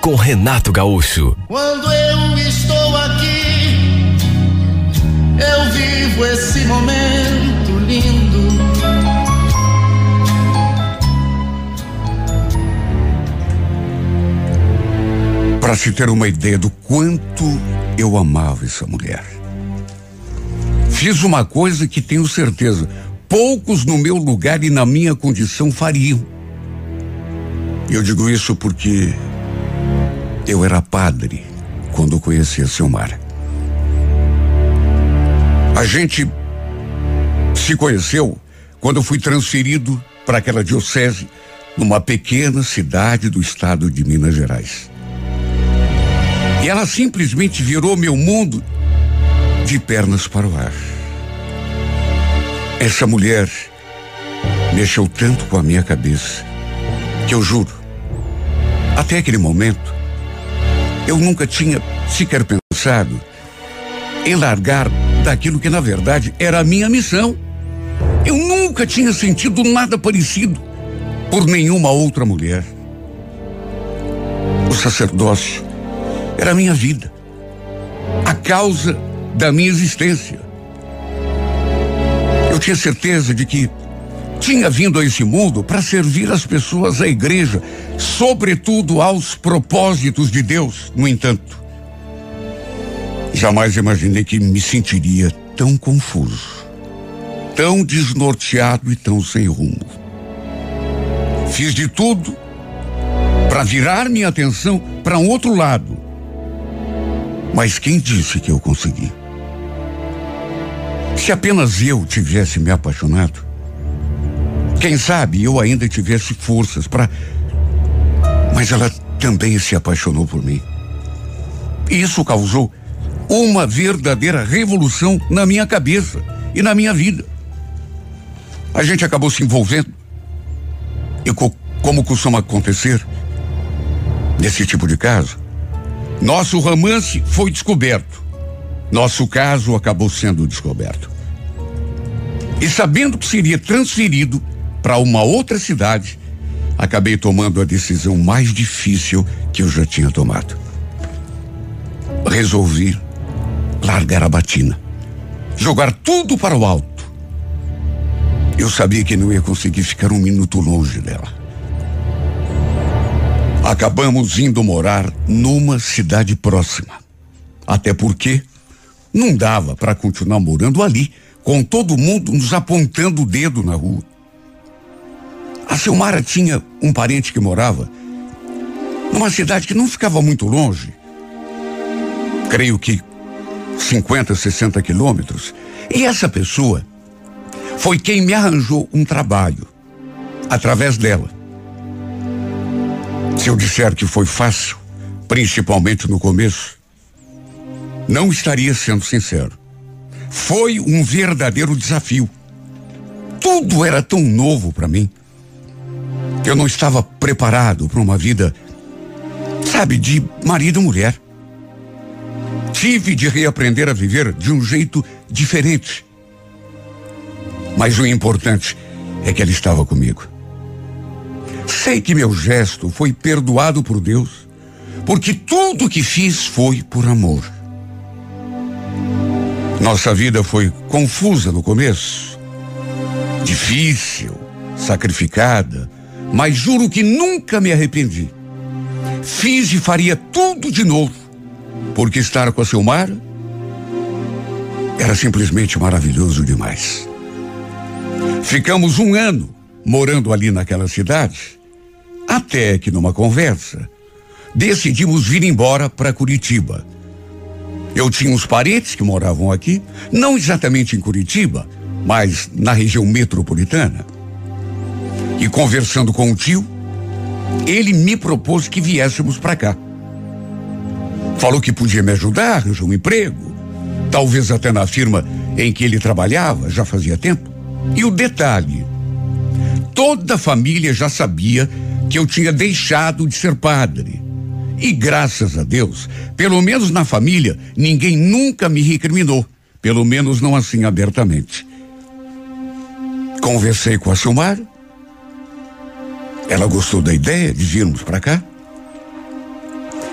com Renato Gaúcho. Quando eu estou aqui, eu vivo esse momento lindo. Para se ter uma ideia do quanto eu amava essa mulher. Fiz uma coisa que tenho certeza poucos no meu lugar e na minha condição fariam. Eu digo isso porque eu era padre quando conheci a Silmar. A gente se conheceu quando fui transferido para aquela diocese numa pequena cidade do estado de Minas Gerais. E ela simplesmente virou meu mundo de pernas para o ar. Essa mulher mexeu tanto com a minha cabeça que eu juro, até aquele momento, eu nunca tinha sequer pensado em largar daquilo que na verdade era a minha missão. Eu nunca tinha sentido nada parecido por nenhuma outra mulher. O sacerdócio era a minha vida, a causa da minha existência. Eu tinha certeza de que tinha vindo a esse mundo para servir as pessoas, a igreja, sobretudo aos propósitos de Deus. No entanto, jamais imaginei que me sentiria tão confuso, tão desnorteado e tão sem rumo. Fiz de tudo para virar minha atenção para um outro lado. Mas quem disse que eu consegui? Se apenas eu tivesse me apaixonado, quem sabe eu ainda tivesse forças para. Mas ela também se apaixonou por mim. Isso causou uma verdadeira revolução na minha cabeça e na minha vida. A gente acabou se envolvendo. E co como costuma acontecer nesse tipo de caso, nosso romance foi descoberto. Nosso caso acabou sendo descoberto. E sabendo que seria transferido para uma outra cidade, acabei tomando a decisão mais difícil que eu já tinha tomado. Resolvi largar a batina, jogar tudo para o alto. Eu sabia que não ia conseguir ficar um minuto longe dela. Acabamos indo morar numa cidade próxima. Até porque não dava para continuar morando ali, com todo mundo nos apontando o dedo na rua. A Silmara tinha um parente que morava numa cidade que não ficava muito longe. Creio que 50, 60 quilômetros. E essa pessoa foi quem me arranjou um trabalho através dela. Se eu disser que foi fácil, principalmente no começo, não estaria sendo sincero. Foi um verdadeiro desafio. Tudo era tão novo para mim. Eu não estava preparado para uma vida, sabe, de marido e mulher. Tive de reaprender a viver de um jeito diferente. Mas o importante é que ela estava comigo. Sei que meu gesto foi perdoado por Deus, porque tudo que fiz foi por amor. Nossa vida foi confusa no começo, difícil, sacrificada, mas juro que nunca me arrependi. Fiz e faria tudo de novo, porque estar com a Silmara era simplesmente maravilhoso demais. Ficamos um ano morando ali naquela cidade, até que numa conversa decidimos vir embora para Curitiba. Eu tinha uns parentes que moravam aqui, não exatamente em Curitiba, mas na região metropolitana. E conversando com o tio, ele me propôs que viéssemos para cá. Falou que podia me ajudar, arranjar um emprego. Talvez até na firma em que ele trabalhava, já fazia tempo. E o detalhe: toda a família já sabia que eu tinha deixado de ser padre. E graças a Deus, pelo menos na família, ninguém nunca me recriminou. Pelo menos não assim abertamente. Conversei com a Silmar. Ela gostou da ideia de virmos para cá.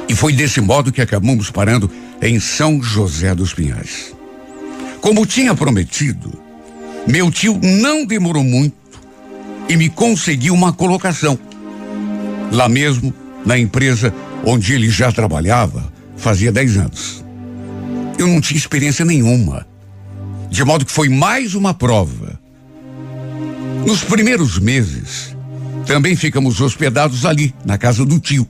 E foi desse modo que acabamos parando em São José dos Pinhais. Como tinha prometido, meu tio não demorou muito e me conseguiu uma colocação. Lá mesmo, na empresa onde ele já trabalhava, fazia 10 anos. Eu não tinha experiência nenhuma. De modo que foi mais uma prova. Nos primeiros meses, também ficamos hospedados ali, na casa do tio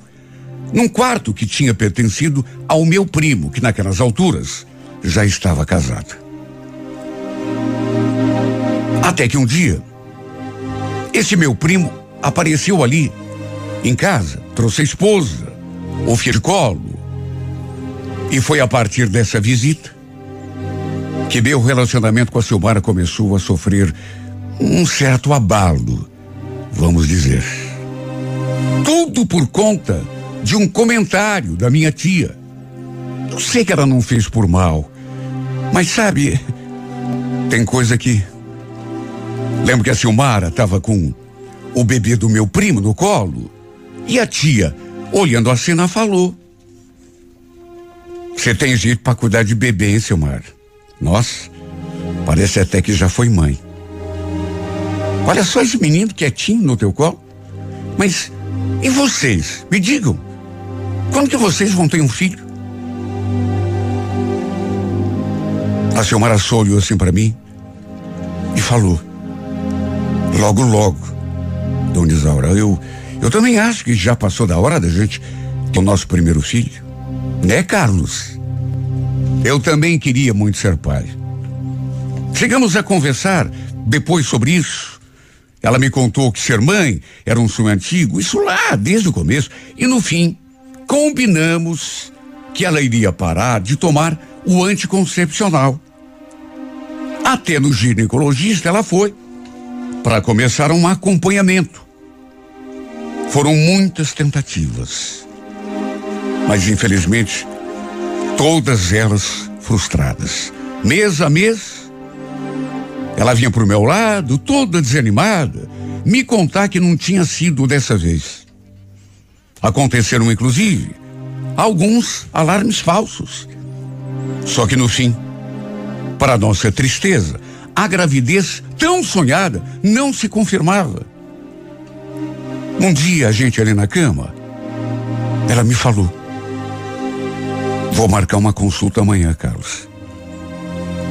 num quarto que tinha pertencido ao meu primo, que naquelas alturas já estava casado. Até que um dia, esse meu primo apareceu ali, em casa, trouxe a esposa, o filho de colo. E foi a partir dessa visita que meu relacionamento com a Silmara começou a sofrer um certo abalo, vamos dizer. Tudo por conta de um comentário da minha tia. Eu sei que ela não fez por mal, mas sabe, tem coisa que. Lembro que a Silmara estava com o bebê do meu primo no colo e a tia, olhando a cena, falou: Você tem jeito para cuidar de bebê, hein, Silmara? Nossa, parece até que já foi mãe. Olha só esse menino quietinho no teu colo. Mas e vocês? Me digam. Quando que vocês vão ter um filho? A senhora Sô olhou assim para mim e falou: Logo, logo, Dona Isaura, eu, eu também acho que já passou da hora da gente ter o nosso primeiro filho. Né, Carlos? Eu também queria muito ser pai. Chegamos a conversar depois sobre isso. Ela me contou que ser mãe era um sonho antigo, isso lá, desde o começo. E no fim, combinamos que ela iria parar de tomar o anticoncepcional. Até no ginecologista ela foi para começar um acompanhamento. Foram muitas tentativas, mas infelizmente todas elas frustradas. Mês a mês, ela vinha para o meu lado, toda desanimada, me contar que não tinha sido dessa vez. Aconteceram, inclusive, alguns alarmes falsos. Só que no fim, para nossa tristeza, a gravidez tão sonhada não se confirmava. Um dia, a gente ali na cama, ela me falou: Vou marcar uma consulta amanhã, Carlos.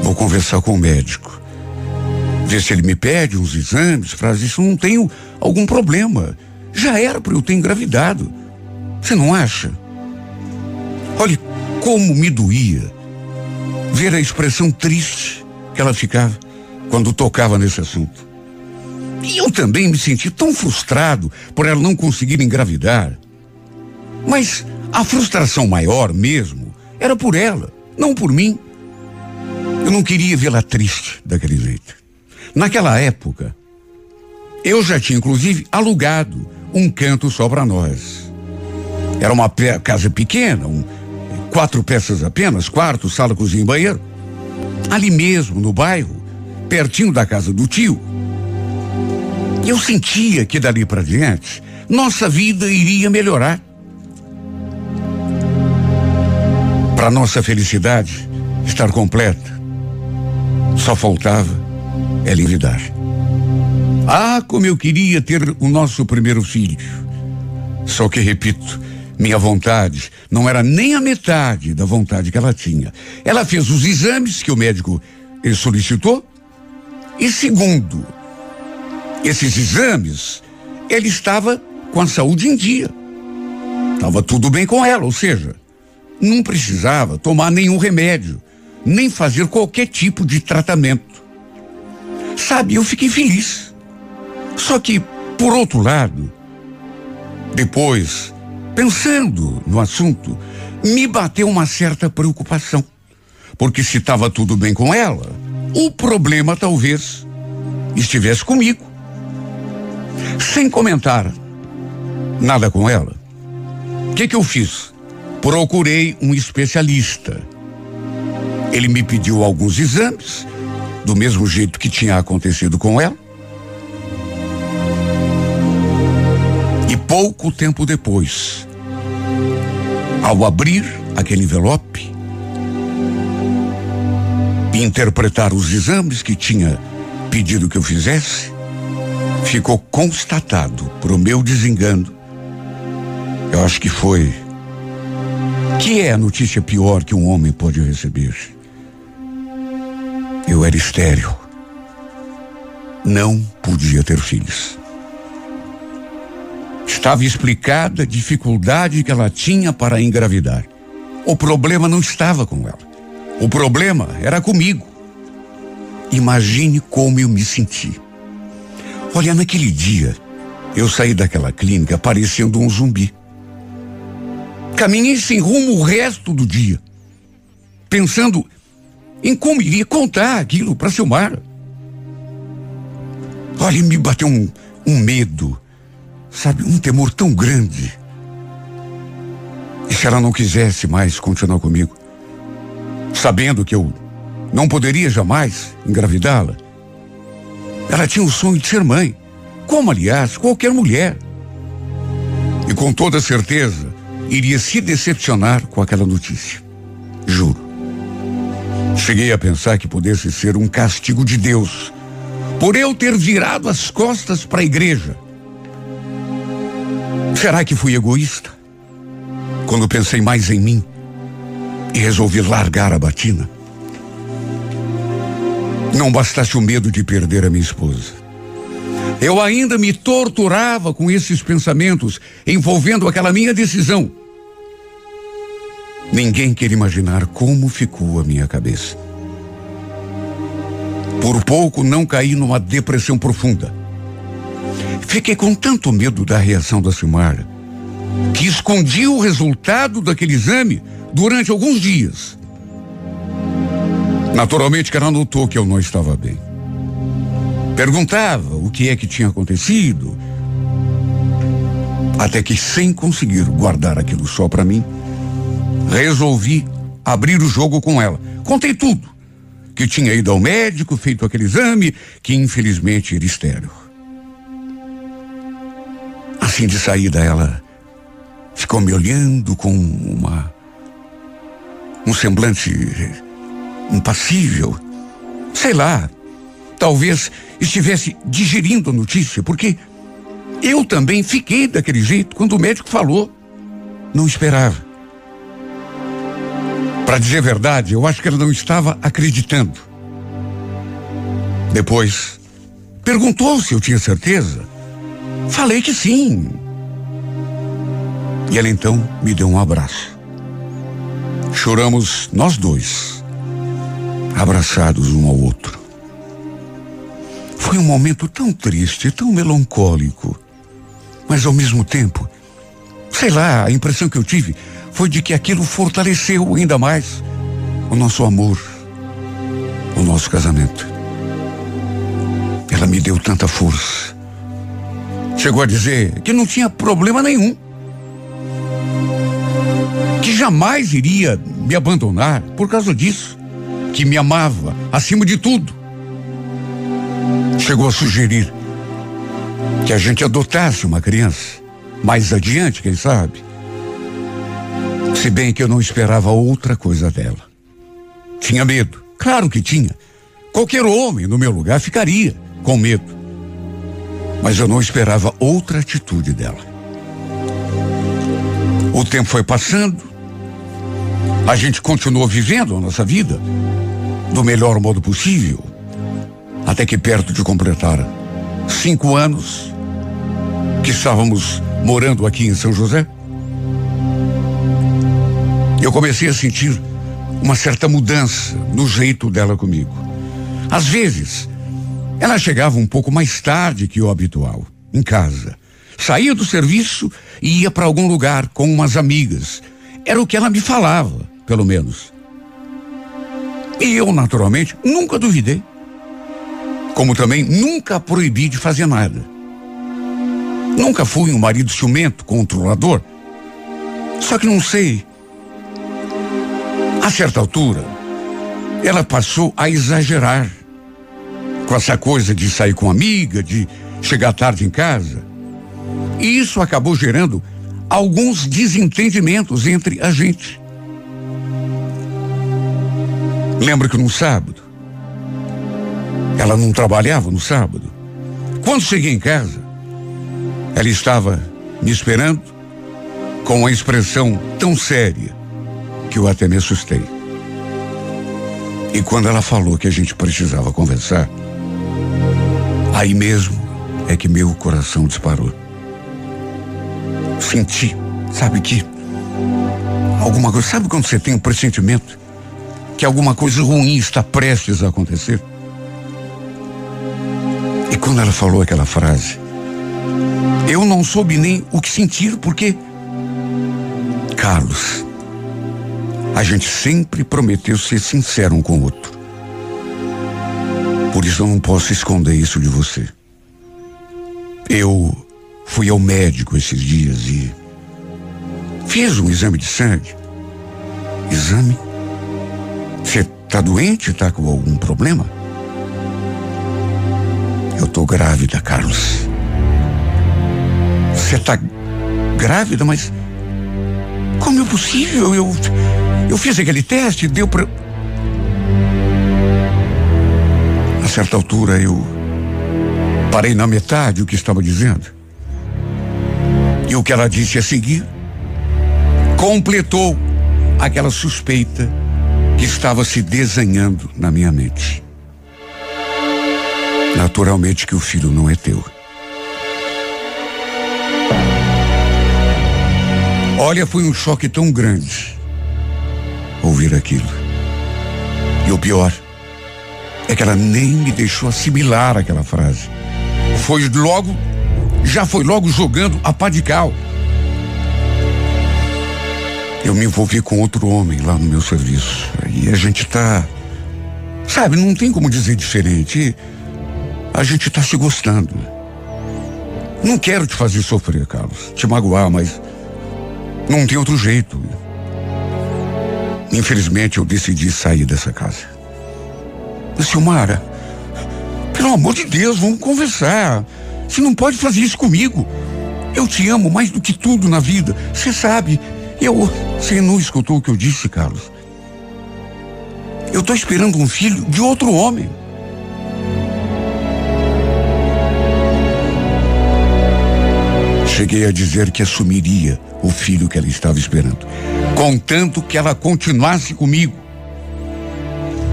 Vou conversar com o médico. Ver se ele me pede uns exames, para isso não tenho algum problema. Já era para eu ter engravidado. Você não acha? Olhe como me doía ver a expressão triste que ela ficava quando tocava nesse assunto. E eu também me senti tão frustrado por ela não conseguir engravidar. Mas a frustração maior mesmo era por ela, não por mim. Eu não queria vê-la triste daquele jeito. Naquela época, eu já tinha inclusive alugado um canto só para nós. Era uma casa pequena, um, quatro peças apenas, quarto, sala, cozinha e banheiro. Ali mesmo, no bairro, pertinho da casa do tio. Eu sentia que dali para diante, nossa vida iria melhorar. Para nossa felicidade estar completa, só faltava ela envidar. Ah, como eu queria ter o nosso primeiro filho. Só que, repito, minha vontade não era nem a metade da vontade que ela tinha. Ela fez os exames que o médico solicitou. E segundo esses exames, ele estava com a saúde em dia. Estava tudo bem com ela, ou seja, não precisava tomar nenhum remédio, nem fazer qualquer tipo de tratamento. Sabe, eu fiquei feliz. Só que, por outro lado, depois Pensando no assunto, me bateu uma certa preocupação. Porque se estava tudo bem com ela, o problema talvez estivesse comigo. Sem comentar nada com ela, o que, que eu fiz? Procurei um especialista. Ele me pediu alguns exames, do mesmo jeito que tinha acontecido com ela. E pouco tempo depois, ao abrir aquele envelope e interpretar os exames que tinha pedido que eu fizesse, ficou constatado, por o meu desengano, eu acho que foi, que é a notícia pior que um homem pode receber. Eu era estéril. Não podia ter filhos. Estava explicada a dificuldade que ela tinha para engravidar. O problema não estava com ela. O problema era comigo. Imagine como eu me senti. Olha, naquele dia, eu saí daquela clínica parecendo um zumbi. Caminhei sem rumo o resto do dia, pensando em como iria contar aquilo para Silmar. Olha, me bateu um, um medo, sabe, um temor tão grande. E se ela não quisesse mais continuar comigo, sabendo que eu não poderia jamais engravidá-la, ela tinha o sonho de ser mãe, como aliás qualquer mulher. E com toda certeza iria se decepcionar com aquela notícia. Juro. Cheguei a pensar que pudesse ser um castigo de Deus por eu ter virado as costas para a igreja. Será que fui egoísta? Quando pensei mais em mim e resolvi largar a batina? Não bastasse o medo de perder a minha esposa. Eu ainda me torturava com esses pensamentos envolvendo aquela minha decisão. Ninguém quer imaginar como ficou a minha cabeça. Por pouco não caí numa depressão profunda. Fiquei com tanto medo da reação da Silmara que escondi o resultado daquele exame durante alguns dias. Naturalmente que ela notou que eu não estava bem. Perguntava o que é que tinha acontecido. Até que, sem conseguir guardar aquilo só para mim, resolvi abrir o jogo com ela. Contei tudo. Que tinha ido ao médico, feito aquele exame, que infelizmente era estéreo. Assim de saída, ela ficou me olhando com uma. um semblante impassível. Sei lá, talvez estivesse digerindo a notícia, porque eu também fiquei daquele jeito quando o médico falou. Não esperava. Para dizer a verdade, eu acho que ela não estava acreditando. Depois, perguntou se eu tinha certeza. Falei que sim. E ela então me deu um abraço. Choramos nós dois, abraçados um ao outro. Foi um momento tão triste, tão melancólico. Mas ao mesmo tempo, sei lá, a impressão que eu tive foi de que aquilo fortaleceu ainda mais o nosso amor, o nosso casamento. Ela me deu tanta força. Chegou a dizer que não tinha problema nenhum. Que jamais iria me abandonar por causa disso. Que me amava acima de tudo chegou a sugerir que a gente adotasse uma criança. Mais adiante, quem sabe? Se bem que eu não esperava outra coisa dela. Tinha medo. Claro que tinha. Qualquer homem no meu lugar ficaria com medo. Mas eu não esperava outra atitude dela. O tempo foi passando. A gente continuou vivendo a nossa vida do melhor modo possível. Até que perto de completar cinco anos que estávamos morando aqui em São José, eu comecei a sentir uma certa mudança no jeito dela comigo. Às vezes, ela chegava um pouco mais tarde que o habitual, em casa. Saía do serviço e ia para algum lugar com umas amigas. Era o que ela me falava, pelo menos. E eu, naturalmente, nunca duvidei. Como também nunca proibi de fazer nada. Nunca fui um marido ciumento, controlador. Só que não sei. A certa altura, ela passou a exagerar com essa coisa de sair com amiga, de chegar tarde em casa. E isso acabou gerando alguns desentendimentos entre a gente. Lembro que no sábado, ela não trabalhava no sábado. Quando cheguei em casa, ela estava me esperando com uma expressão tão séria que eu até me assustei. E quando ela falou que a gente precisava conversar, aí mesmo é que meu coração disparou. Senti, sabe que alguma coisa, sabe quando você tem um pressentimento que alguma coisa ruim está prestes a acontecer? E quando ela falou aquela frase, eu não soube nem o que sentir, porque Carlos, a gente sempre prometeu ser sincero um com o outro. Por isso eu não posso esconder isso de você. Eu fui ao médico esses dias e fiz um exame de sangue. Exame? Você está doente? Está com algum problema? Eu tô grávida, Carlos. Você tá grávida, mas como é possível? Eu eu fiz aquele teste, deu para A certa altura eu parei na metade o que estava dizendo. E o que ela disse a seguir completou aquela suspeita que estava se desenhando na minha mente. Naturalmente que o filho não é teu. Olha, foi um choque tão grande ouvir aquilo. E o pior é que ela nem me deixou assimilar aquela frase. Foi logo, já foi logo jogando a pá de cal. Eu me envolvi com outro homem lá no meu serviço. E a gente tá. Sabe, não tem como dizer diferente. A gente tá se gostando. Não quero te fazer sofrer, Carlos, te magoar, mas não tem outro jeito. Infelizmente eu decidi sair dessa casa. Silmara, pelo amor de Deus, vamos conversar. Você não pode fazer isso comigo. Eu te amo mais do que tudo na vida. Você sabe. Eu. Você não escutou o que eu disse, Carlos? Eu estou esperando um filho de outro homem. Cheguei a dizer que assumiria o filho que ela estava esperando, contanto que ela continuasse comigo.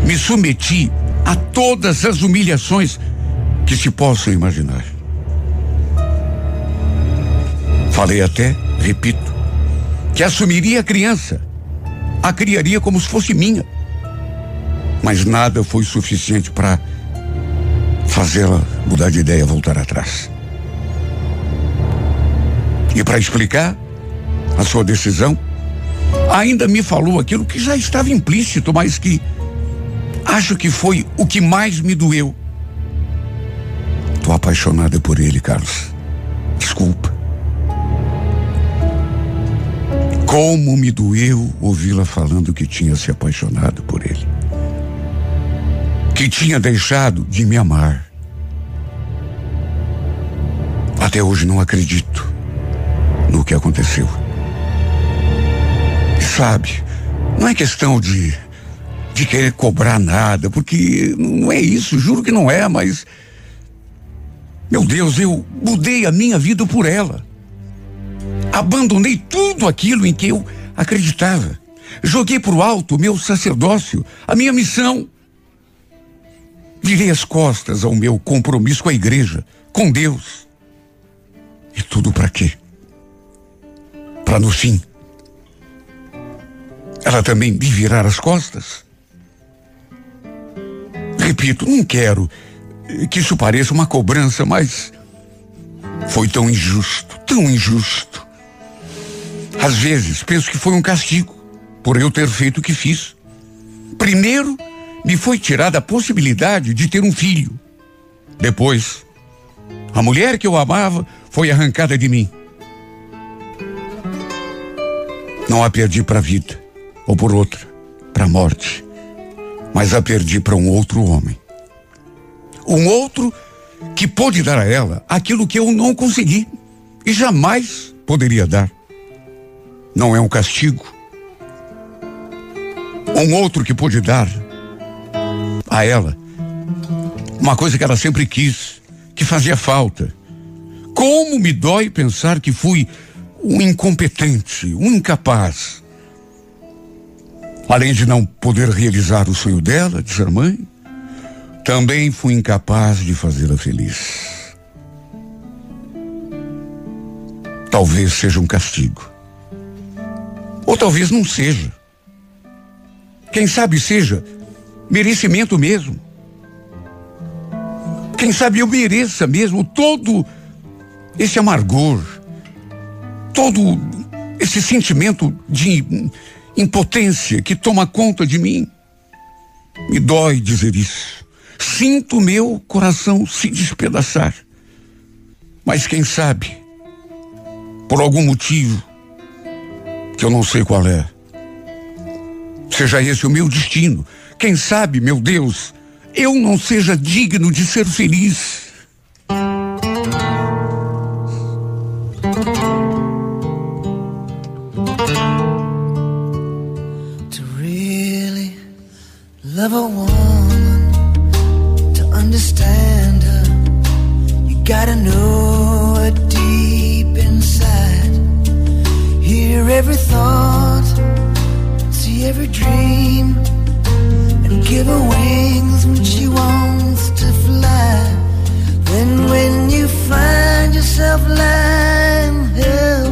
Me submeti a todas as humilhações que se possam imaginar. Falei até, repito, que assumiria a criança, a criaria como se fosse minha. Mas nada foi suficiente para fazê-la mudar de ideia, voltar atrás. E para explicar a sua decisão, ainda me falou aquilo que já estava implícito, mas que acho que foi o que mais me doeu. Tô apaixonada por ele, Carlos. Desculpa. Como me doeu ouvi-la falando que tinha se apaixonado por ele. Que tinha deixado de me amar. Até hoje não acredito no que aconteceu. Sabe, não é questão de de querer cobrar nada, porque não é isso, juro que não é, mas meu Deus, eu mudei a minha vida por ela. Abandonei tudo aquilo em que eu acreditava. Joguei para o alto o meu sacerdócio, a minha missão. Virei as costas ao meu compromisso com a igreja, com Deus. E tudo para quê? Para no fim ela também me virar as costas? Repito, não quero que isso pareça uma cobrança, mas foi tão injusto, tão injusto. Às vezes penso que foi um castigo por eu ter feito o que fiz. Primeiro, me foi tirada a possibilidade de ter um filho. Depois, a mulher que eu amava foi arrancada de mim. Não a perdi para a vida ou por outra, para a morte, mas a perdi para um outro homem. Um outro que pôde dar a ela aquilo que eu não consegui e jamais poderia dar. Não é um castigo. Um outro que pôde dar a ela uma coisa que ela sempre quis, que fazia falta. Como me dói pensar que fui um incompetente, um incapaz. Além de não poder realizar o sonho dela de ser mãe, também fui incapaz de fazê-la feliz. Talvez seja um castigo. Ou talvez não seja. Quem sabe seja merecimento mesmo. Quem sabe eu mereça mesmo todo esse amargor, todo esse sentimento de impotência que toma conta de mim. Me dói dizer isso. Sinto meu coração se despedaçar. Mas quem sabe, por algum motivo, que eu não sei qual é, seja esse o meu destino. Quem sabe, meu Deus, eu não seja digno de ser feliz. Love a woman, to understand her, you gotta know her deep inside. Hear every thought, see every dream, and give her wings when she wants to fly. Then when you find yourself lying helpless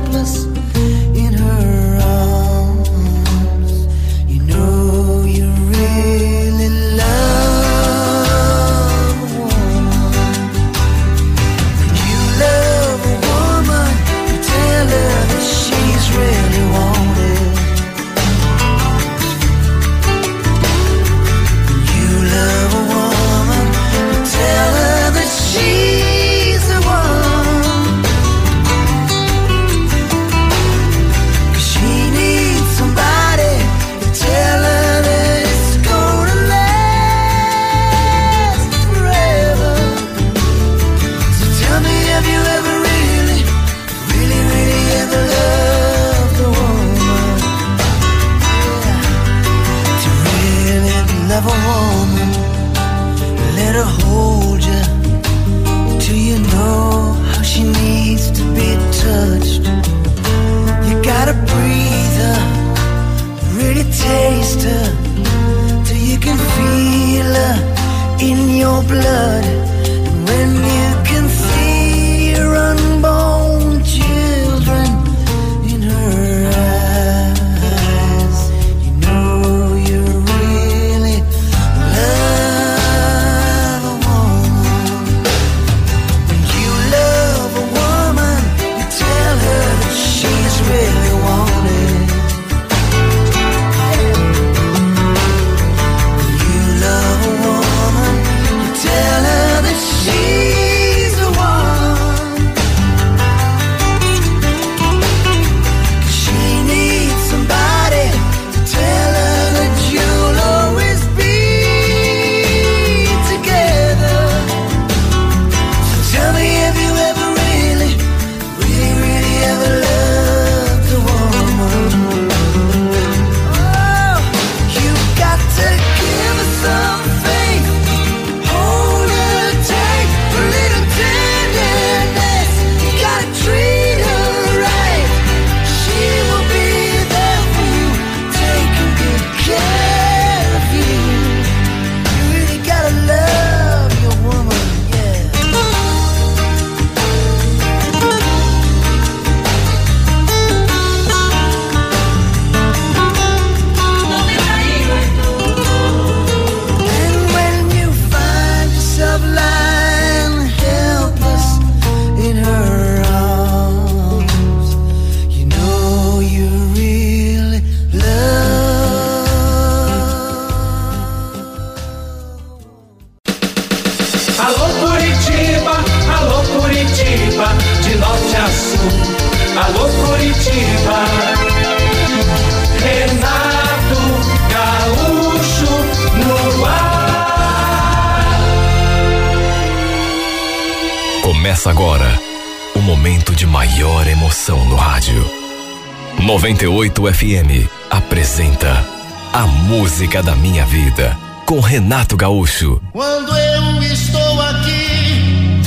Renato Gaúcho. Quando eu estou aqui,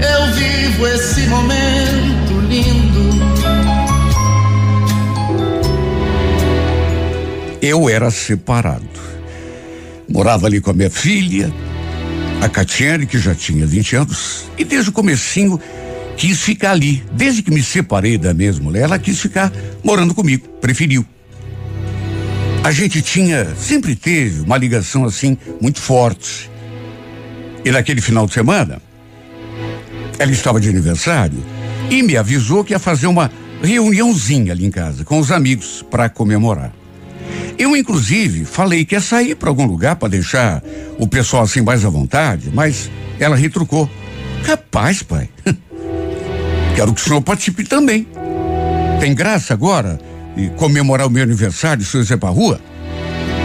eu vivo esse momento lindo. Eu era separado. Morava ali com a minha filha, a Catiane, que já tinha 20 anos, e desde o comecinho quis ficar ali. Desde que me separei da mesma mulher, ela quis ficar morando comigo, preferiu. A gente tinha, sempre teve uma ligação assim muito forte. E naquele final de semana, ela estava de aniversário e me avisou que ia fazer uma reuniãozinha ali em casa com os amigos para comemorar. Eu, inclusive, falei que ia sair para algum lugar para deixar o pessoal assim mais à vontade, mas ela retrucou. Capaz, pai. Quero que o senhor participe também. Tem graça agora e comemorar o meu aniversário se eu ir pra rua?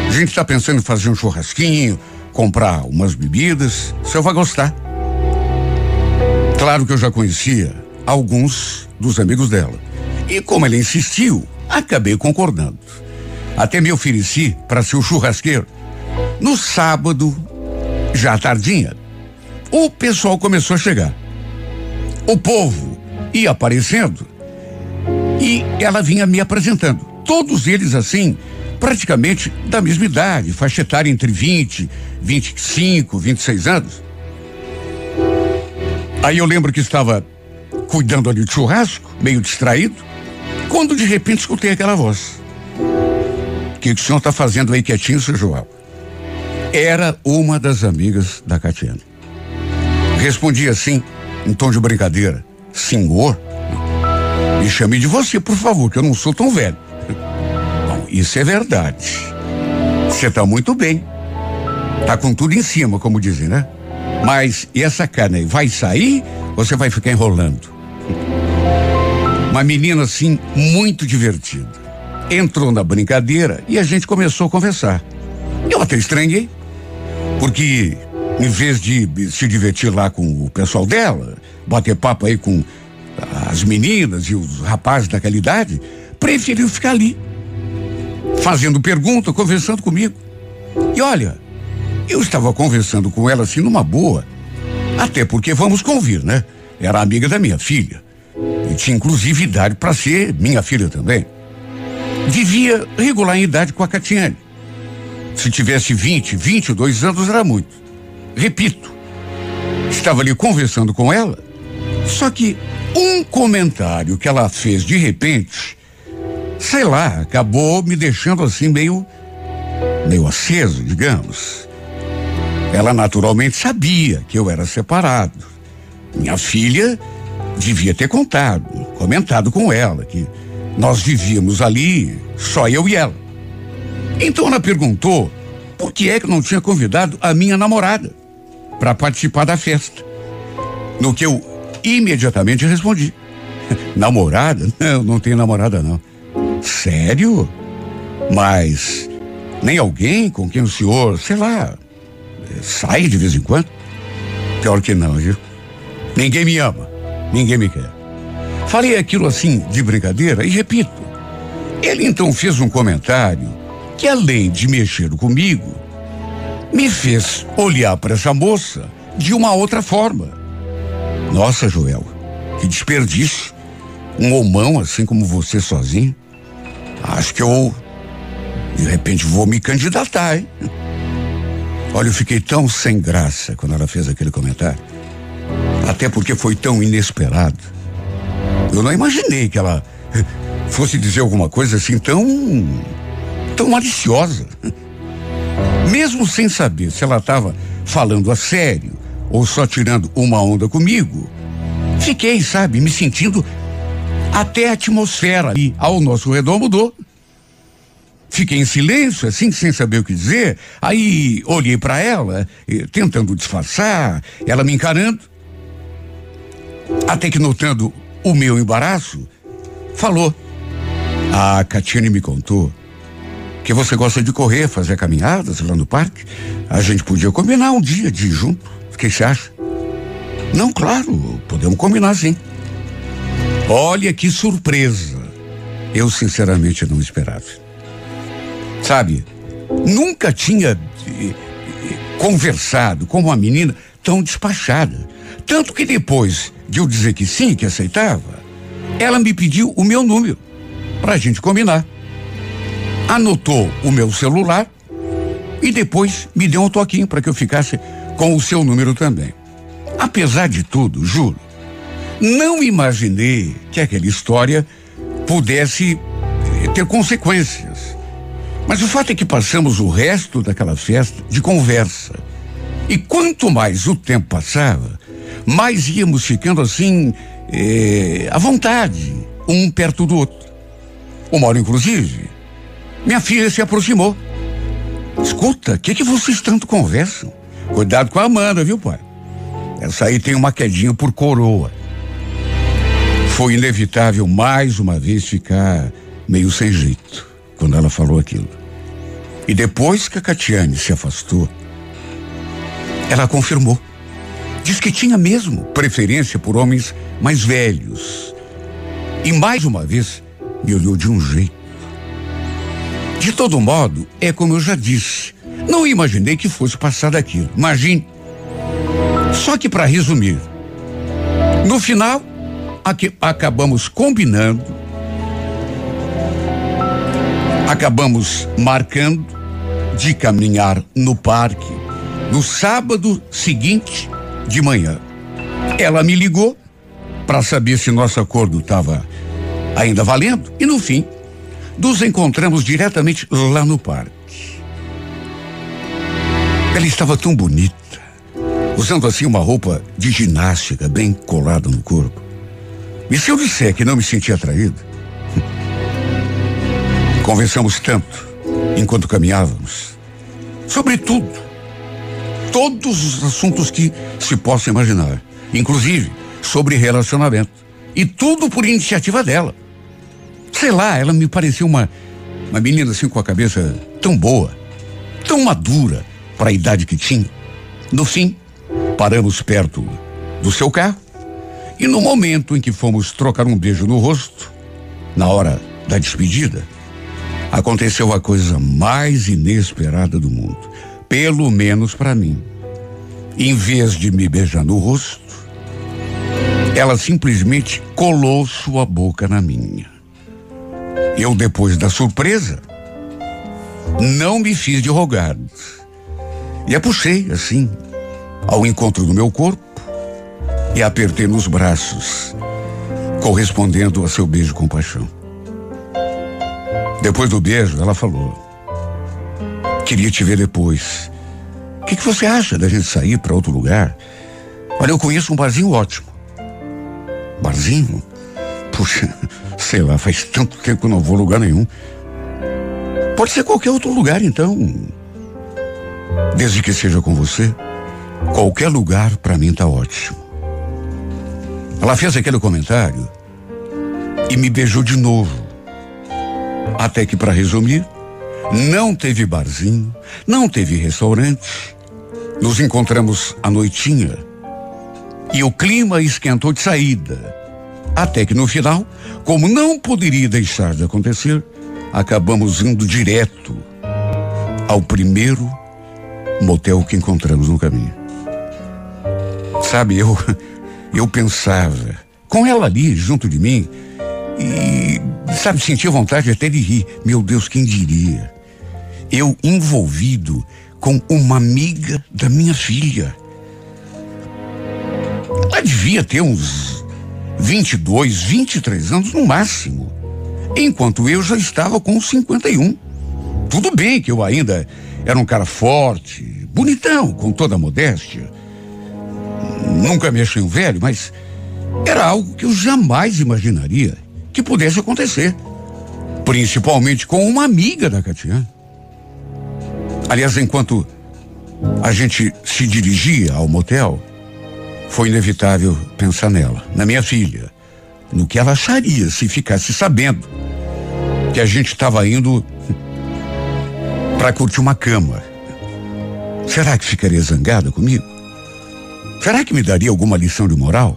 A gente está pensando em fazer um churrasquinho, comprar umas bebidas. O senhor vai gostar. Claro que eu já conhecia alguns dos amigos dela. E como ela insistiu, acabei concordando. Até me ofereci para ser o churrasqueiro. No sábado, já tardinha, o pessoal começou a chegar. O povo ia aparecendo e ela vinha me apresentando. Todos eles assim, praticamente da mesma idade, faixa etária entre 20, 25, 26 anos. Aí eu lembro que estava cuidando ali de churrasco, meio distraído, quando de repente escutei aquela voz. O que, o senhor está fazendo aí quietinho, seu João? Era uma das amigas da Catiane. Respondi assim, em tom de brincadeira. Senhor? Me chame de você, por favor, que eu não sou tão velho. Bom, isso é verdade. Você está muito bem. Tá com tudo em cima, como dizem, né? Mas e essa carne aí, vai sair ou você vai ficar enrolando? Uma menina assim, muito divertida. Entrou na brincadeira e a gente começou a conversar. Eu até estranhei, porque em vez de se divertir lá com o pessoal dela, bater papo aí com as meninas e os rapazes daquela idade, preferiu ficar ali, fazendo pergunta, conversando comigo. E olha, eu estava conversando com ela assim numa boa, até porque vamos convir, né? Era amiga da minha filha e tinha inclusive idade para ser minha filha também. Vivia regular em idade com a Catiane. Se tivesse 20, 22 anos era muito. Repito, estava ali conversando com ela, só que um comentário que ela fez de repente, sei lá, acabou me deixando assim meio meio aceso, digamos. Ela naturalmente sabia que eu era separado. Minha filha devia ter contado, comentado com ela que nós vivíamos ali, só eu e ela. Então ela perguntou por que é que não tinha convidado a minha namorada para participar da festa. No que eu imediatamente respondi: Namorada? Não, não tenho namorada não. Sério? Mas nem alguém com quem o senhor, sei lá, sai de vez em quando? Pior que não, viu? Ninguém me ama, ninguém me quer. Falei aquilo assim de brincadeira e repito. Ele então fez um comentário que, além de mexer comigo, me fez olhar para essa moça de uma outra forma. Nossa, Joel, que desperdício. Um homão assim como você sozinho. Acho que eu, de repente, vou me candidatar, hein? Olha, eu fiquei tão sem graça quando ela fez aquele comentário. Até porque foi tão inesperado. Eu não imaginei que ela fosse dizer alguma coisa assim tão. tão maliciosa. Mesmo sem saber se ela estava falando a sério ou só tirando uma onda comigo, fiquei, sabe, me sentindo. Até a atmosfera ali ao nosso redor mudou. Fiquei em silêncio, assim, sem saber o que dizer. Aí olhei para ela, eh, tentando disfarçar, ela me encarando. Até que notando o meu embaraço, falou: A Catiane me contou que você gosta de correr, fazer caminhadas lá no parque. A gente podia combinar um dia de ir junto. O que você acha? Não, claro, podemos combinar sim. Olha que surpresa. Eu sinceramente não esperava. Sabe, nunca tinha eh, eh, conversado com uma menina tão despachada. Tanto que depois de eu dizer que sim, que aceitava, ela me pediu o meu número para a gente combinar. Anotou o meu celular e depois me deu um toquinho para que eu ficasse com o seu número também. Apesar de tudo, juro, não imaginei que aquela história pudesse eh, ter consequências. Mas o fato é que passamos o resto daquela festa de conversa. E quanto mais o tempo passava, mais íamos ficando assim, eh, à vontade, um perto do outro. Uma hora, inclusive, minha filha se aproximou. Escuta, o que, que vocês tanto conversam? Cuidado com a Amanda, viu, pai? Essa aí tem uma quedinha por coroa. Foi inevitável mais uma vez ficar meio sem jeito quando ela falou aquilo. E depois que a Catiane se afastou, ela confirmou. Diz que tinha mesmo preferência por homens mais velhos. E mais uma vez me olhou de um jeito. De todo modo, é como eu já disse. Não imaginei que fosse passar daquilo. Imagine. Só que para resumir, no final, aqui, acabamos combinando, acabamos marcando de caminhar no parque no sábado seguinte de manhã. Ela me ligou para saber se nosso acordo estava ainda valendo e no fim nos encontramos diretamente lá no parque. Ela estava tão bonita, usando assim uma roupa de ginástica bem colada no corpo. E se eu disser que não me senti atraído? Conversamos tanto enquanto caminhávamos, sobre tudo, todos os assuntos que se possa imaginar, inclusive sobre relacionamento. E tudo por iniciativa dela. Sei lá, ela me pareceu uma, uma menina assim com a cabeça tão boa, tão madura para a idade que tinha. No fim, paramos perto do seu carro e no momento em que fomos trocar um beijo no rosto, na hora da despedida, aconteceu a coisa mais inesperada do mundo, pelo menos para mim. Em vez de me beijar no rosto, ela simplesmente colou sua boca na minha. Eu, depois da surpresa, não me fiz de rogado. E a puxei, assim, ao encontro do meu corpo e apertei nos braços, correspondendo a seu beijo com paixão. Depois do beijo, ela falou: Queria te ver depois. O que, que você acha da gente sair para outro lugar? Olha, eu conheço um barzinho ótimo. Barzinho? Puxa, sei lá, faz tanto tempo que eu não vou a lugar nenhum. Pode ser qualquer outro lugar, então. Desde que seja com você, qualquer lugar para mim tá ótimo. Ela fez aquele comentário e me beijou de novo. Até que, para resumir, não teve barzinho, não teve restaurante. Nos encontramos à noitinha e o clima esquentou de saída. Até que no final, como não poderia deixar de acontecer, acabamos indo direto ao primeiro motel que encontramos no caminho. Sabe, eu eu pensava com ela ali junto de mim e sabe sentia vontade até de rir. Meu Deus, quem diria? Eu envolvido com uma amiga da minha filha. Ela devia ter uns 22, 23 anos no máximo. Enquanto eu já estava com 51. Tudo bem que eu ainda era um cara forte, bonitão, com toda a modéstia. Nunca me achei um velho, mas era algo que eu jamais imaginaria que pudesse acontecer. Principalmente com uma amiga da Catiane. Aliás, enquanto a gente se dirigia ao motel, foi inevitável pensar nela, na minha filha, no que ela acharia se ficasse sabendo que a gente estava indo para curtir uma cama. Será que ficaria zangada comigo? Será que me daria alguma lição de moral?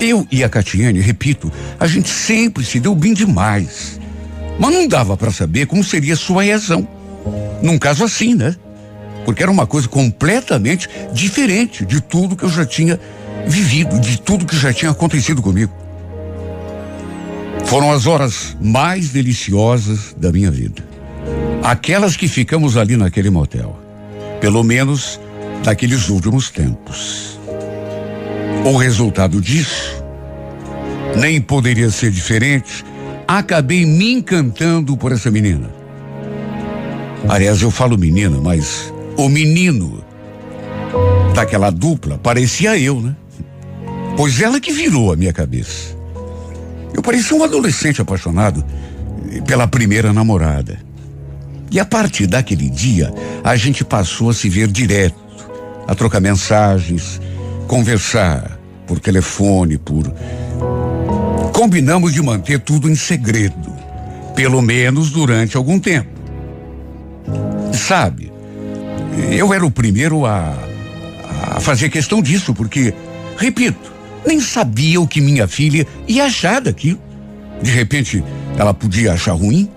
Eu e a Catiane, repito, a gente sempre se deu bem demais. Mas não dava para saber como seria sua reação. Num caso assim, né? Porque era uma coisa completamente diferente de tudo que eu já tinha vivido, de tudo que já tinha acontecido comigo. Foram as horas mais deliciosas da minha vida. Aquelas que ficamos ali naquele motel. Pelo menos naqueles últimos tempos. O resultado disso nem poderia ser diferente. Acabei me encantando por essa menina. Aliás, eu falo menina, mas o menino daquela dupla parecia eu, né? Pois ela que virou a minha cabeça. Eu parecia um adolescente apaixonado pela primeira namorada. E a partir daquele dia, a gente passou a se ver direto, a trocar mensagens, conversar por telefone, por. Combinamos de manter tudo em segredo, pelo menos durante algum tempo. Sabe, eu era o primeiro a, a fazer questão disso, porque, repito, nem sabia o que minha filha ia achar daquilo. De repente, ela podia achar ruim.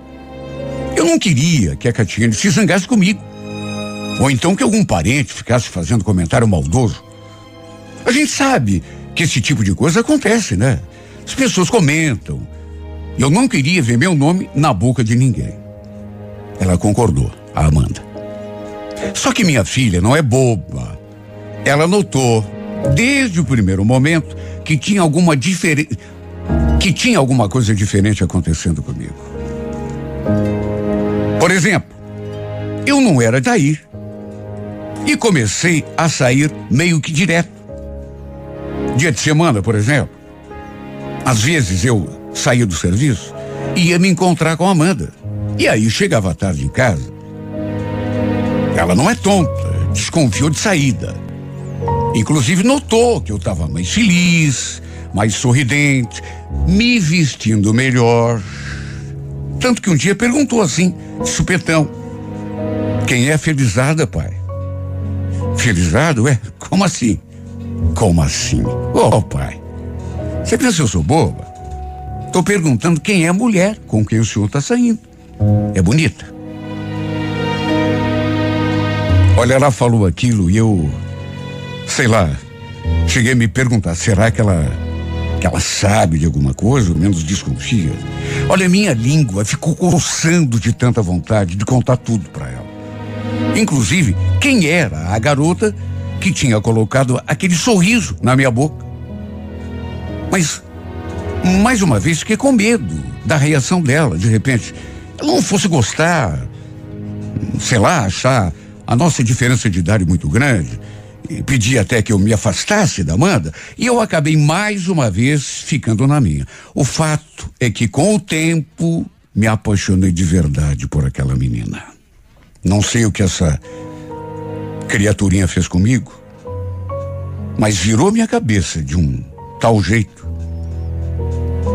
Eu não queria que a Catiane se zangasse comigo. Ou então que algum parente ficasse fazendo comentário maldoso. A gente sabe que esse tipo de coisa acontece, né? As pessoas comentam. Eu não queria ver meu nome na boca de ninguém. Ela concordou, a Amanda. Só que minha filha não é boba. Ela notou, desde o primeiro momento, que tinha alguma diferença. que tinha alguma coisa diferente acontecendo comigo. Exemplo, eu não era daí. E comecei a sair meio que direto. Dia de semana, por exemplo. Às vezes eu saía do serviço e ia me encontrar com a Amanda. E aí chegava tarde em casa ela não é tonta, desconfiou de saída. Inclusive notou que eu estava mais feliz, mais sorridente, me vestindo melhor. Tanto que um dia perguntou assim, de supetão: Quem é Felizarda, pai? Felizardo? É? Como assim? Como assim? Ô, oh, pai, você pensa que eu sou boba? Tô perguntando quem é a mulher com quem o senhor está saindo. É bonita? Olha, ela falou aquilo e eu, sei lá, cheguei a me perguntar, será que ela, que ela sabe de alguma coisa, ou menos desconfia? Olha, minha língua ficou coçando de tanta vontade de contar tudo para ela. Inclusive, quem era a garota que tinha colocado aquele sorriso na minha boca. Mas, mais uma vez, fiquei com medo da reação dela, de repente. Ela não fosse gostar, sei lá, achar a nossa diferença de idade muito grande, e pedi até que eu me afastasse da Amanda, e eu acabei mais uma vez ficando na minha. O fato é que com o tempo me apaixonei de verdade por aquela menina. Não sei o que essa criaturinha fez comigo, mas virou minha cabeça de um tal jeito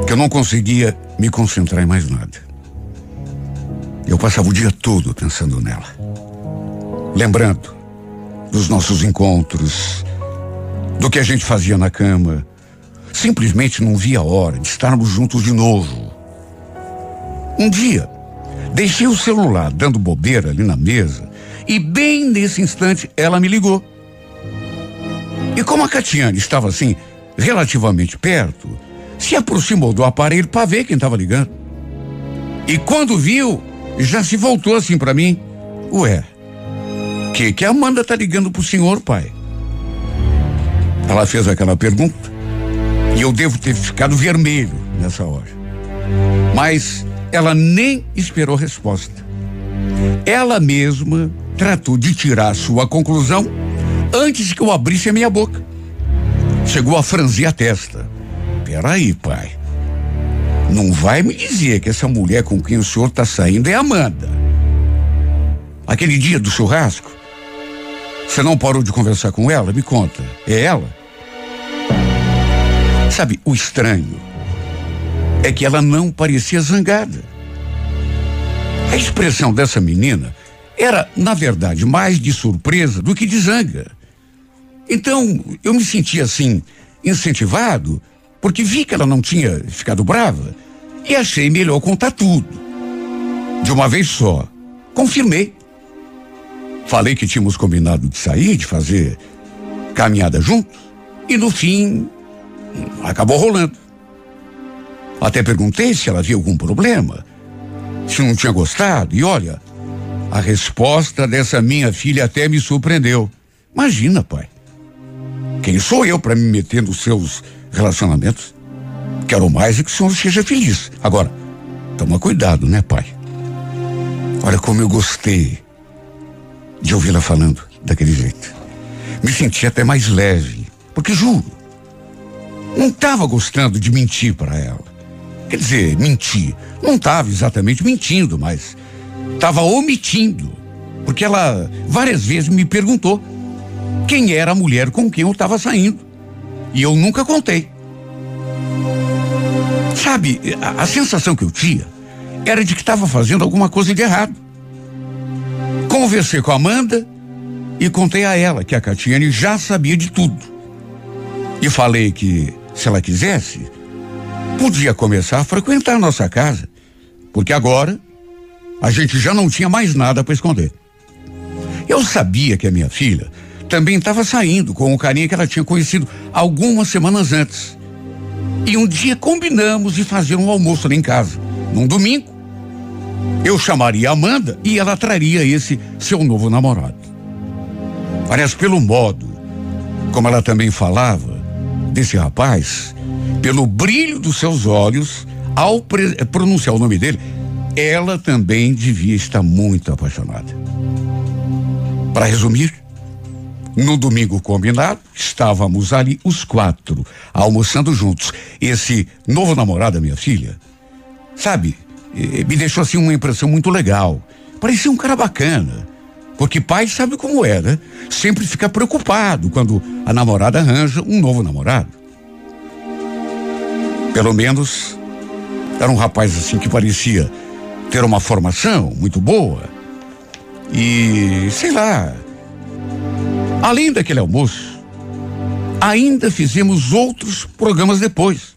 que eu não conseguia me concentrar em mais nada. Eu passava o dia todo pensando nela lembrando dos nossos encontros, do que a gente fazia na cama. Simplesmente não via a hora de estarmos juntos de novo. Um dia, deixei o celular dando bobeira ali na mesa e bem nesse instante ela me ligou. E como a Catiane estava assim, relativamente perto, se aproximou do aparelho para ver quem estava ligando. E quando viu, já se voltou assim para mim. Ué, que que a Amanda tá ligando pro senhor, pai? Ela fez aquela pergunta e eu devo ter ficado vermelho nessa hora. Mas ela nem esperou resposta. Ela mesma tratou de tirar sua conclusão antes que eu abrisse a minha boca. Chegou a franzir a testa. Peraí, pai. Não vai me dizer que essa mulher com quem o senhor está saindo é Amanda. Aquele dia do churrasco, você não parou de conversar com ela? Me conta. É ela? Sabe, o estranho é que ela não parecia zangada. A expressão dessa menina era, na verdade, mais de surpresa do que de zanga. Então, eu me senti assim, incentivado, porque vi que ela não tinha ficado brava e achei melhor contar tudo. De uma vez só. Confirmei. Falei que tínhamos combinado de sair, de fazer caminhada juntos, e no fim, acabou rolando. Até perguntei se ela havia algum problema, se não tinha gostado, e olha, a resposta dessa minha filha até me surpreendeu. Imagina, pai. Quem sou eu para me meter nos seus relacionamentos? Quero mais é que o senhor seja feliz. Agora, toma cuidado, né, pai? Olha como eu gostei de ouvi-la falando daquele jeito. Me senti até mais leve, porque juro, não estava gostando de mentir para ela. Quer dizer, mentir. Não estava exatamente mentindo, mas estava omitindo. Porque ela várias vezes me perguntou quem era a mulher com quem eu estava saindo. E eu nunca contei. Sabe, a, a sensação que eu tinha era de que estava fazendo alguma coisa de errado. Conversei com a Amanda e contei a ela que a Catiane já sabia de tudo. E falei que, se ela quisesse, podia começar a frequentar a nossa casa, porque agora a gente já não tinha mais nada para esconder. Eu sabia que a minha filha também estava saindo com o carinha que ela tinha conhecido algumas semanas antes. E um dia combinamos de fazer um almoço ali em casa, num domingo. Eu chamaria Amanda e ela traria esse seu novo namorado. Parece pelo modo como ela também falava desse rapaz, pelo brilho dos seus olhos, ao pronunciar o nome dele, ela também devia estar muito apaixonada. Para resumir, no domingo combinado, estávamos ali os quatro, almoçando juntos. Esse novo namorado da minha filha, sabe, me deixou assim uma impressão muito legal. Parecia um cara bacana. Porque pai sabe como é, né? Sempre fica preocupado quando a namorada arranja um novo namorado. Pelo menos era um rapaz assim que parecia ter uma formação muito boa. E, sei lá, além daquele almoço, ainda fizemos outros programas depois.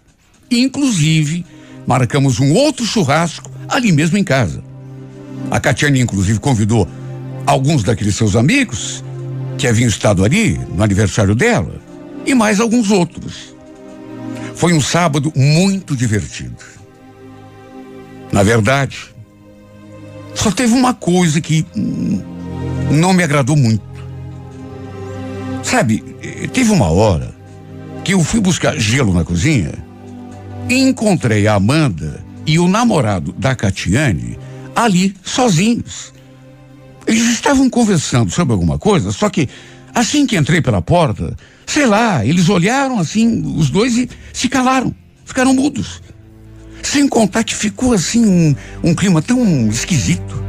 Inclusive, marcamos um outro churrasco ali mesmo em casa. A Catiane, inclusive, convidou alguns daqueles seus amigos que haviam estado ali no aniversário dela e mais alguns outros. Foi um sábado muito divertido. Na verdade, só teve uma coisa que não me agradou muito. Sabe, teve uma hora que eu fui buscar gelo na cozinha encontrei a Amanda e o namorado da Catiane ali sozinhos. Eles estavam conversando sobre alguma coisa, só que assim que entrei pela porta, sei lá, eles olharam assim, os dois e se calaram, ficaram mudos. Sem contar que ficou assim um, um clima tão esquisito.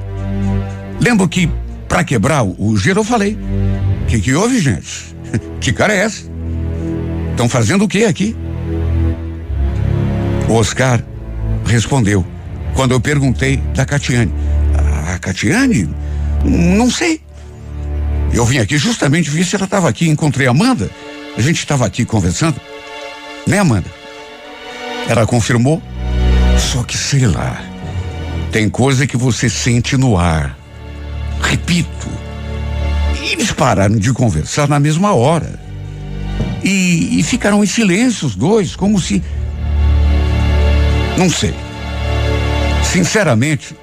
Lembro que, para quebrar o, o gelo, eu falei: que que houve, gente? que cara é essa? Estão fazendo o que aqui? O Oscar respondeu quando eu perguntei da Catiane. A Catiane? Não sei. Eu vim aqui justamente ver se ela estava aqui. Encontrei a Amanda. A gente estava aqui conversando. Né, Amanda? Ela confirmou. Só que sei lá. Tem coisa que você sente no ar. Repito. Eles pararam de conversar na mesma hora. E, e ficaram em silêncio os dois, como se. Não sei. Sinceramente,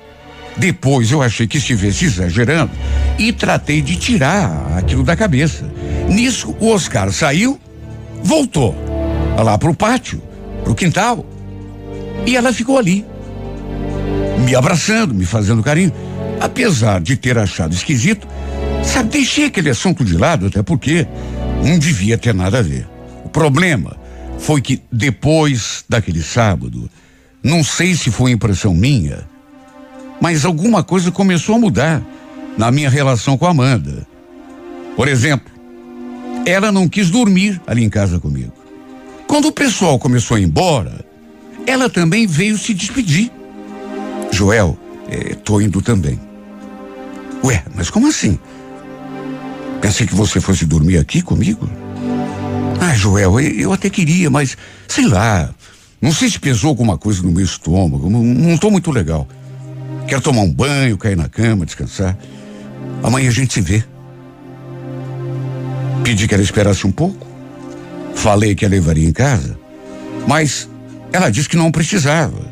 depois eu achei que estivesse exagerando e tratei de tirar aquilo da cabeça. Nisso, o Oscar saiu, voltou lá para o pátio, para o quintal, e ela ficou ali, me abraçando, me fazendo carinho. Apesar de ter achado esquisito, sabe, deixei aquele assunto de lado, até porque não devia ter nada a ver. O problema foi que depois daquele sábado, não sei se foi impressão minha, mas alguma coisa começou a mudar na minha relação com a Amanda. Por exemplo, ela não quis dormir ali em casa comigo. Quando o pessoal começou a ir embora, ela também veio se despedir. Joel, é, tô indo também. Ué, mas como assim? Pensei que você fosse dormir aqui comigo. Ah, Joel, eu até queria, mas sei lá. Não sei se pesou alguma coisa no meu estômago. Não, tô muito legal. Quero tomar um banho, cair na cama, descansar. Amanhã a gente se vê. Pedi que ela esperasse um pouco. Falei que a levaria em casa. Mas ela disse que não precisava.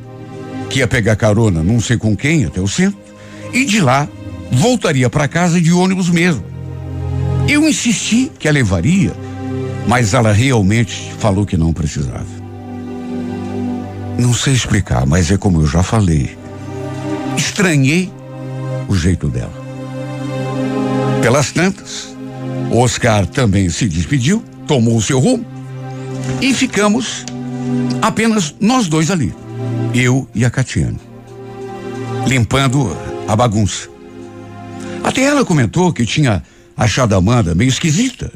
Que ia pegar carona não sei com quem até o centro. E de lá voltaria para casa de ônibus mesmo. Eu insisti que a levaria, mas ela realmente falou que não precisava. Não sei explicar, mas é como eu já falei. Estranhei o jeito dela. Pelas tantas, Oscar também se despediu, tomou o seu rumo e ficamos apenas nós dois ali, eu e a Catiana, limpando a bagunça. Até ela comentou que tinha achado a Amanda meio esquisita.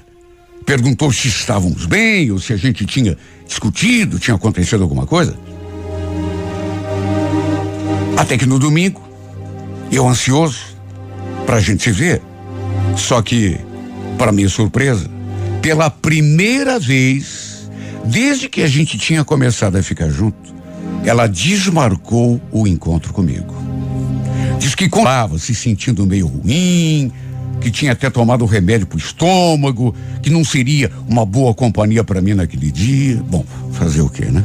Perguntou se estávamos bem ou se a gente tinha discutido, tinha acontecido alguma coisa. Até que no domingo, eu ansioso para a gente se ver. Só que, para minha surpresa, pela primeira vez, desde que a gente tinha começado a ficar junto, ela desmarcou o encontro comigo. Diz que estava se sentindo meio ruim, que tinha até tomado remédio para o estômago, que não seria uma boa companhia para mim naquele dia. Bom, fazer o quê, né?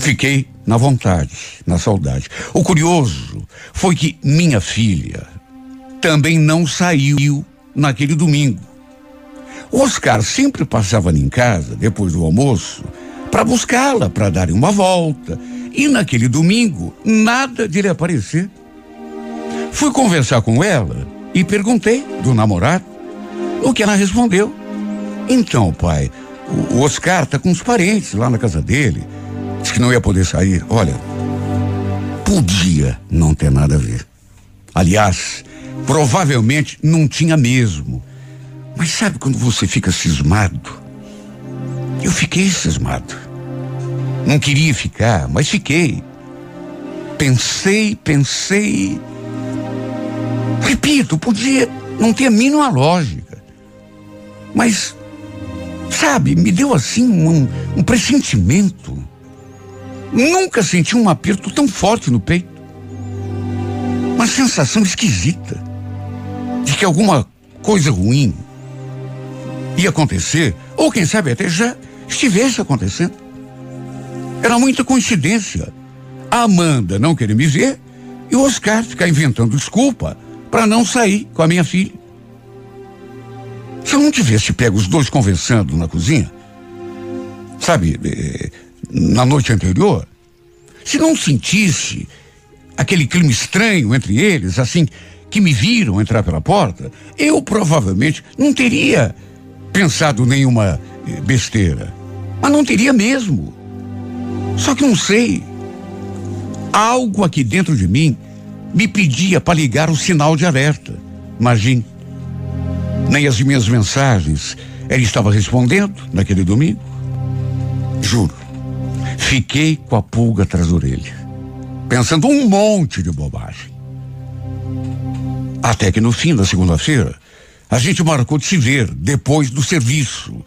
Fiquei na vontade, na saudade. O curioso foi que minha filha também não saiu naquele domingo. O Oscar sempre passava em casa, depois do almoço, para buscá-la, para darem uma volta. E naquele domingo, nada de lhe aparecer. Fui conversar com ela e perguntei do namorado, o que ela respondeu. Então, pai, o Oscar tá com os parentes lá na casa dele. Disse que não ia poder sair. Olha, podia não ter nada a ver. Aliás, provavelmente não tinha mesmo. Mas sabe quando você fica cismado? Eu fiquei cismado. Não queria ficar, mas fiquei. Pensei, pensei Repito, podia não ter a mínima lógica. Mas, sabe, me deu assim um, um pressentimento. Nunca senti um aperto tão forte no peito. Uma sensação esquisita de que alguma coisa ruim ia acontecer, ou quem sabe até já estivesse acontecendo. Era muita coincidência. A Amanda não querer me ver e o Oscar ficar inventando desculpa para não sair com a minha filha. Se eu não tivesse pego os dois conversando na cozinha, sabe, eh, na noite anterior, se não sentisse aquele clima estranho entre eles, assim, que me viram entrar pela porta, eu provavelmente não teria pensado nenhuma eh, besteira. Mas não teria mesmo. Só que não sei. Algo aqui dentro de mim me pedia para ligar o sinal de alerta. Imagine. Nem as minhas mensagens ele estava respondendo naquele domingo. Juro. Fiquei com a pulga atrás da orelha, pensando um monte de bobagem. Até que no fim da segunda-feira, a gente marcou de se ver depois do serviço.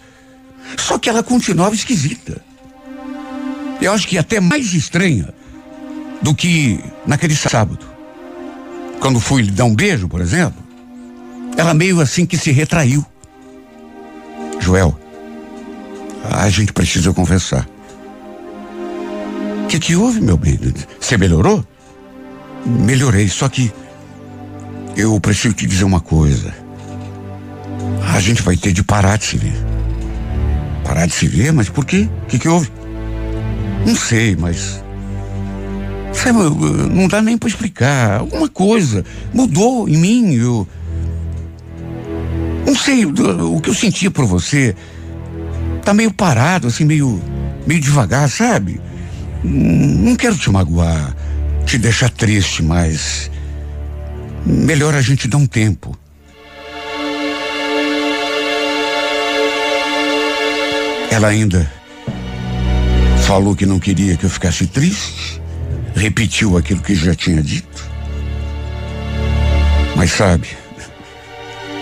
Só que ela continuava esquisita. Eu acho que até mais estranha do que naquele sábado quando fui lhe dar um beijo, por exemplo, ela meio assim que se retraiu. Joel, a gente precisa conversar. O que, que houve, meu bem? Você melhorou? Melhorei, só que eu preciso te dizer uma coisa. A gente vai ter de parar de se ver. Parar de se ver? Mas por quê? O que, que houve? Não sei, mas Sabe, não dá nem para explicar. Alguma coisa mudou em mim. Eu não sei o que eu sentia por você. Tá meio parado, assim, meio, meio devagar, sabe? Não quero te magoar, te deixar triste, mas melhor a gente dar um tempo. Ela ainda Falou que não queria que eu ficasse triste. Repetiu aquilo que já tinha dito. Mas sabe,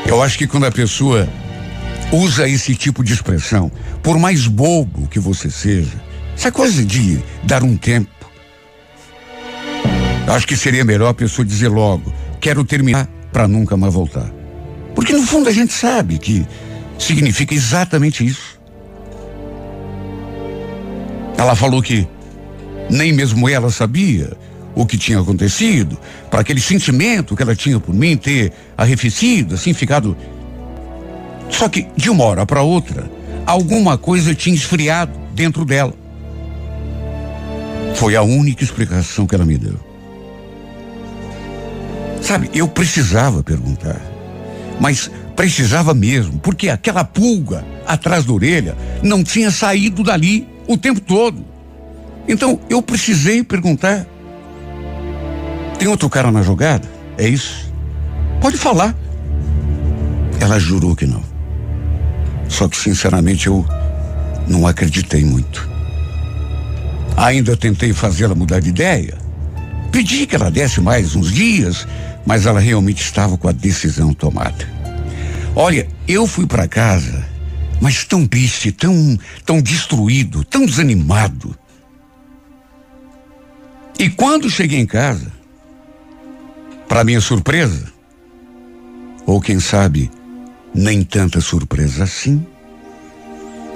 eu acho que quando a pessoa usa esse tipo de expressão, por mais bobo que você seja, essa coisa de dar um tempo. Acho que seria melhor a pessoa dizer logo: quero terminar para nunca mais voltar. Porque no fundo a gente sabe que significa exatamente isso. Ela falou que nem mesmo ela sabia o que tinha acontecido, para aquele sentimento que ela tinha por mim ter arrefecido, assim, ficado. Só que de uma hora para outra, alguma coisa tinha esfriado dentro dela. Foi a única explicação que ela me deu. Sabe, eu precisava perguntar, mas precisava mesmo, porque aquela pulga atrás da orelha não tinha saído dali o tempo todo. Então eu precisei perguntar. Tem outro cara na jogada? É isso? Pode falar. Ela jurou que não. Só que, sinceramente, eu não acreditei muito. Ainda tentei fazê-la mudar de ideia. Pedi que ela desse mais uns dias, mas ela realmente estava com a decisão tomada. Olha, eu fui para casa, mas tão triste, tão, tão destruído, tão desanimado. E quando cheguei em casa, para minha surpresa, ou quem sabe, nem tanta surpresa assim,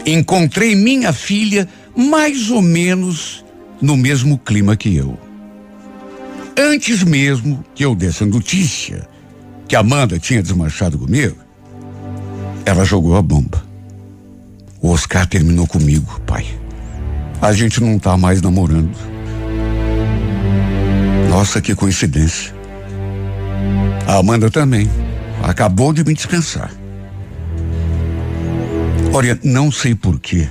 encontrei minha filha mais ou menos no mesmo clima que eu. Antes mesmo que eu desse a notícia que Amanda tinha desmanchado comigo, ela jogou a bomba. O Oscar terminou comigo, pai. A gente não tá mais namorando. Nossa, que coincidência. A Amanda também. Acabou de me dispensar. Olha, não sei porquê.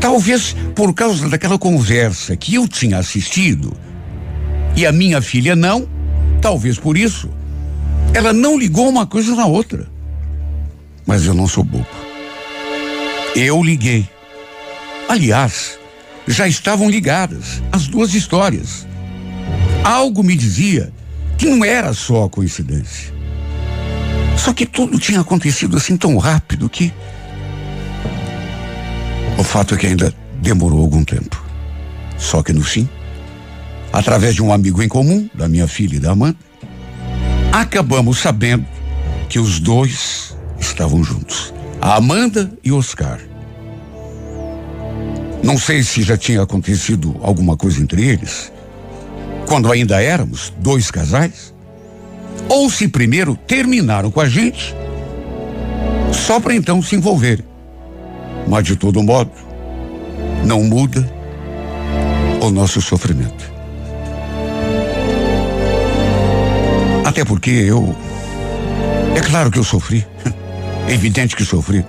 Talvez por causa daquela conversa que eu tinha assistido e a minha filha não, talvez por isso, ela não ligou uma coisa na outra. Mas eu não sou bobo. Eu liguei. Aliás, já estavam ligadas as duas histórias. Algo me dizia que não era só coincidência. Só que tudo tinha acontecido assim tão rápido que. O fato é que ainda demorou algum tempo. Só que no fim, através de um amigo em comum, da minha filha e da Amanda, acabamos sabendo que os dois estavam juntos. A Amanda e Oscar. Não sei se já tinha acontecido alguma coisa entre eles, quando ainda éramos dois casais, ou se primeiro terminaram com a gente, só para então se envolver. Mas de todo modo, não muda o nosso sofrimento. Até porque eu. É claro que eu sofri. É evidente que sofri.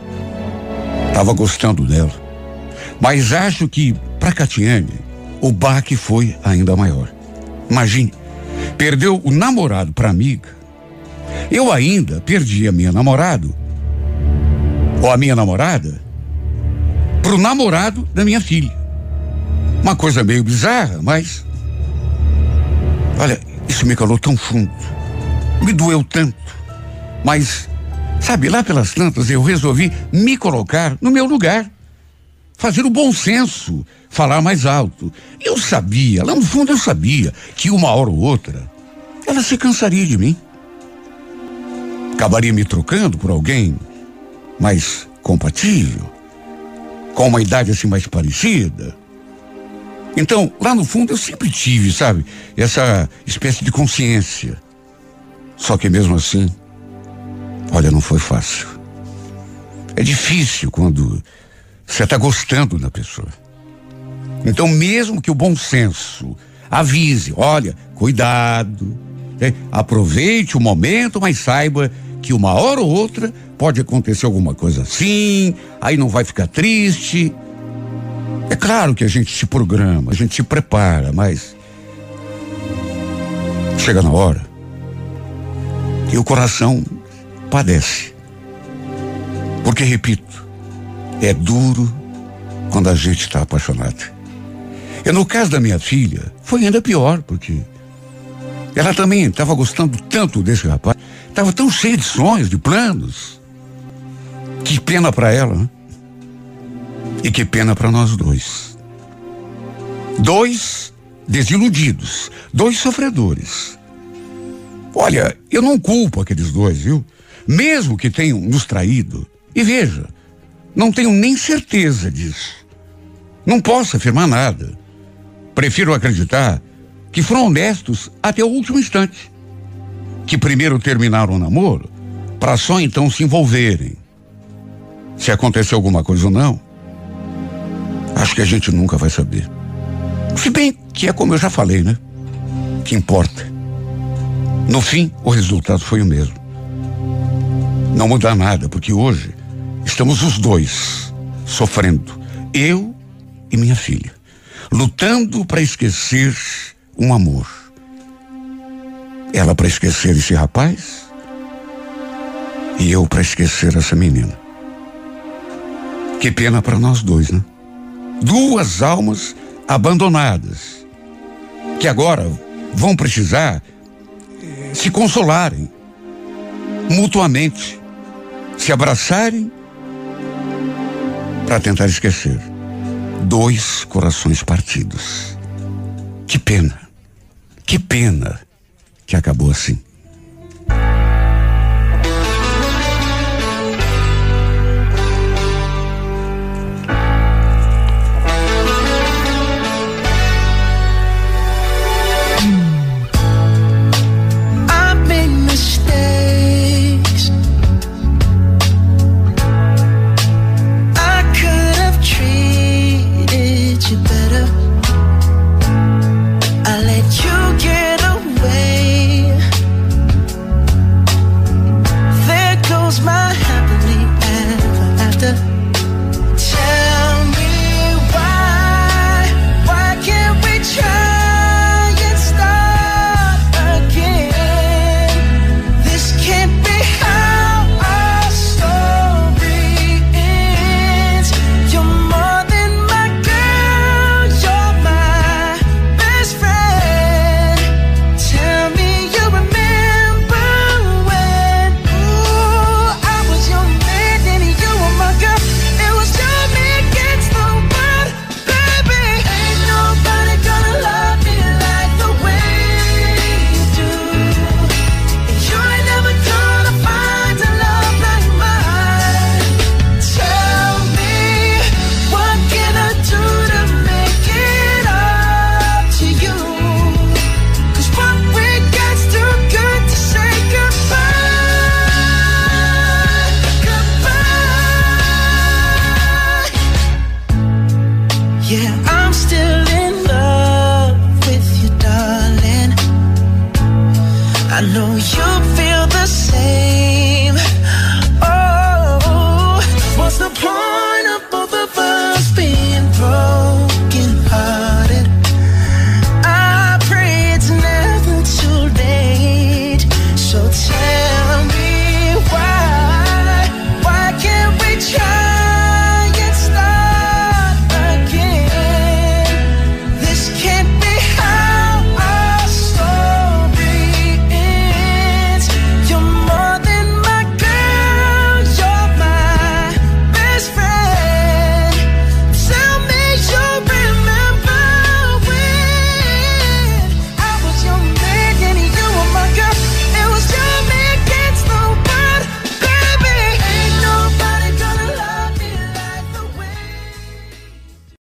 Tava gostando dela. Mas acho que, para Catiane, o baque foi ainda maior. Imagine, perdeu o namorado para amiga. Eu ainda perdi a minha namorado, ou a minha namorada, pro namorado da minha filha. Uma coisa meio bizarra, mas. Olha, isso me calou tão fundo. Me doeu tanto. Mas, sabe, lá pelas tantas eu resolvi me colocar no meu lugar. Fazer o bom senso, falar mais alto. Eu sabia, lá no fundo eu sabia, que uma hora ou outra ela se cansaria de mim. Acabaria me trocando por alguém mais compatível, com uma idade assim mais parecida. Então, lá no fundo eu sempre tive, sabe, essa espécie de consciência. Só que mesmo assim, olha, não foi fácil. É difícil quando você está gostando da pessoa. Então, mesmo que o bom senso avise, olha, cuidado, né? aproveite o momento, mas saiba que uma hora ou outra pode acontecer alguma coisa assim, aí não vai ficar triste. É claro que a gente se programa, a gente se prepara, mas chega na hora e o coração padece. Porque, repito, é duro quando a gente está apaixonado. E no caso da minha filha, foi ainda pior, porque ela também estava gostando tanto desse rapaz, estava tão cheia de sonhos, de planos. Que pena para ela, né? E que pena para nós dois. Dois desiludidos, dois sofredores. Olha, eu não culpo aqueles dois, viu? Mesmo que tenham nos traído. E veja, não tenho nem certeza disso. Não posso afirmar nada. Prefiro acreditar que foram honestos até o último instante. Que primeiro terminaram o namoro para só então se envolverem. Se aconteceu alguma coisa ou não, acho que a gente nunca vai saber. Se bem que é como eu já falei, né? Que importa. No fim, o resultado foi o mesmo. Não muda nada, porque hoje estamos os dois sofrendo. Eu e minha filha lutando para esquecer um amor. Ela para esquecer esse rapaz e eu para esquecer essa menina. Que pena para nós dois, né? Duas almas abandonadas que agora vão precisar eh, se consolarem mutuamente, se abraçarem para tentar esquecer dois corações partidos. Que pena, que pena que acabou assim.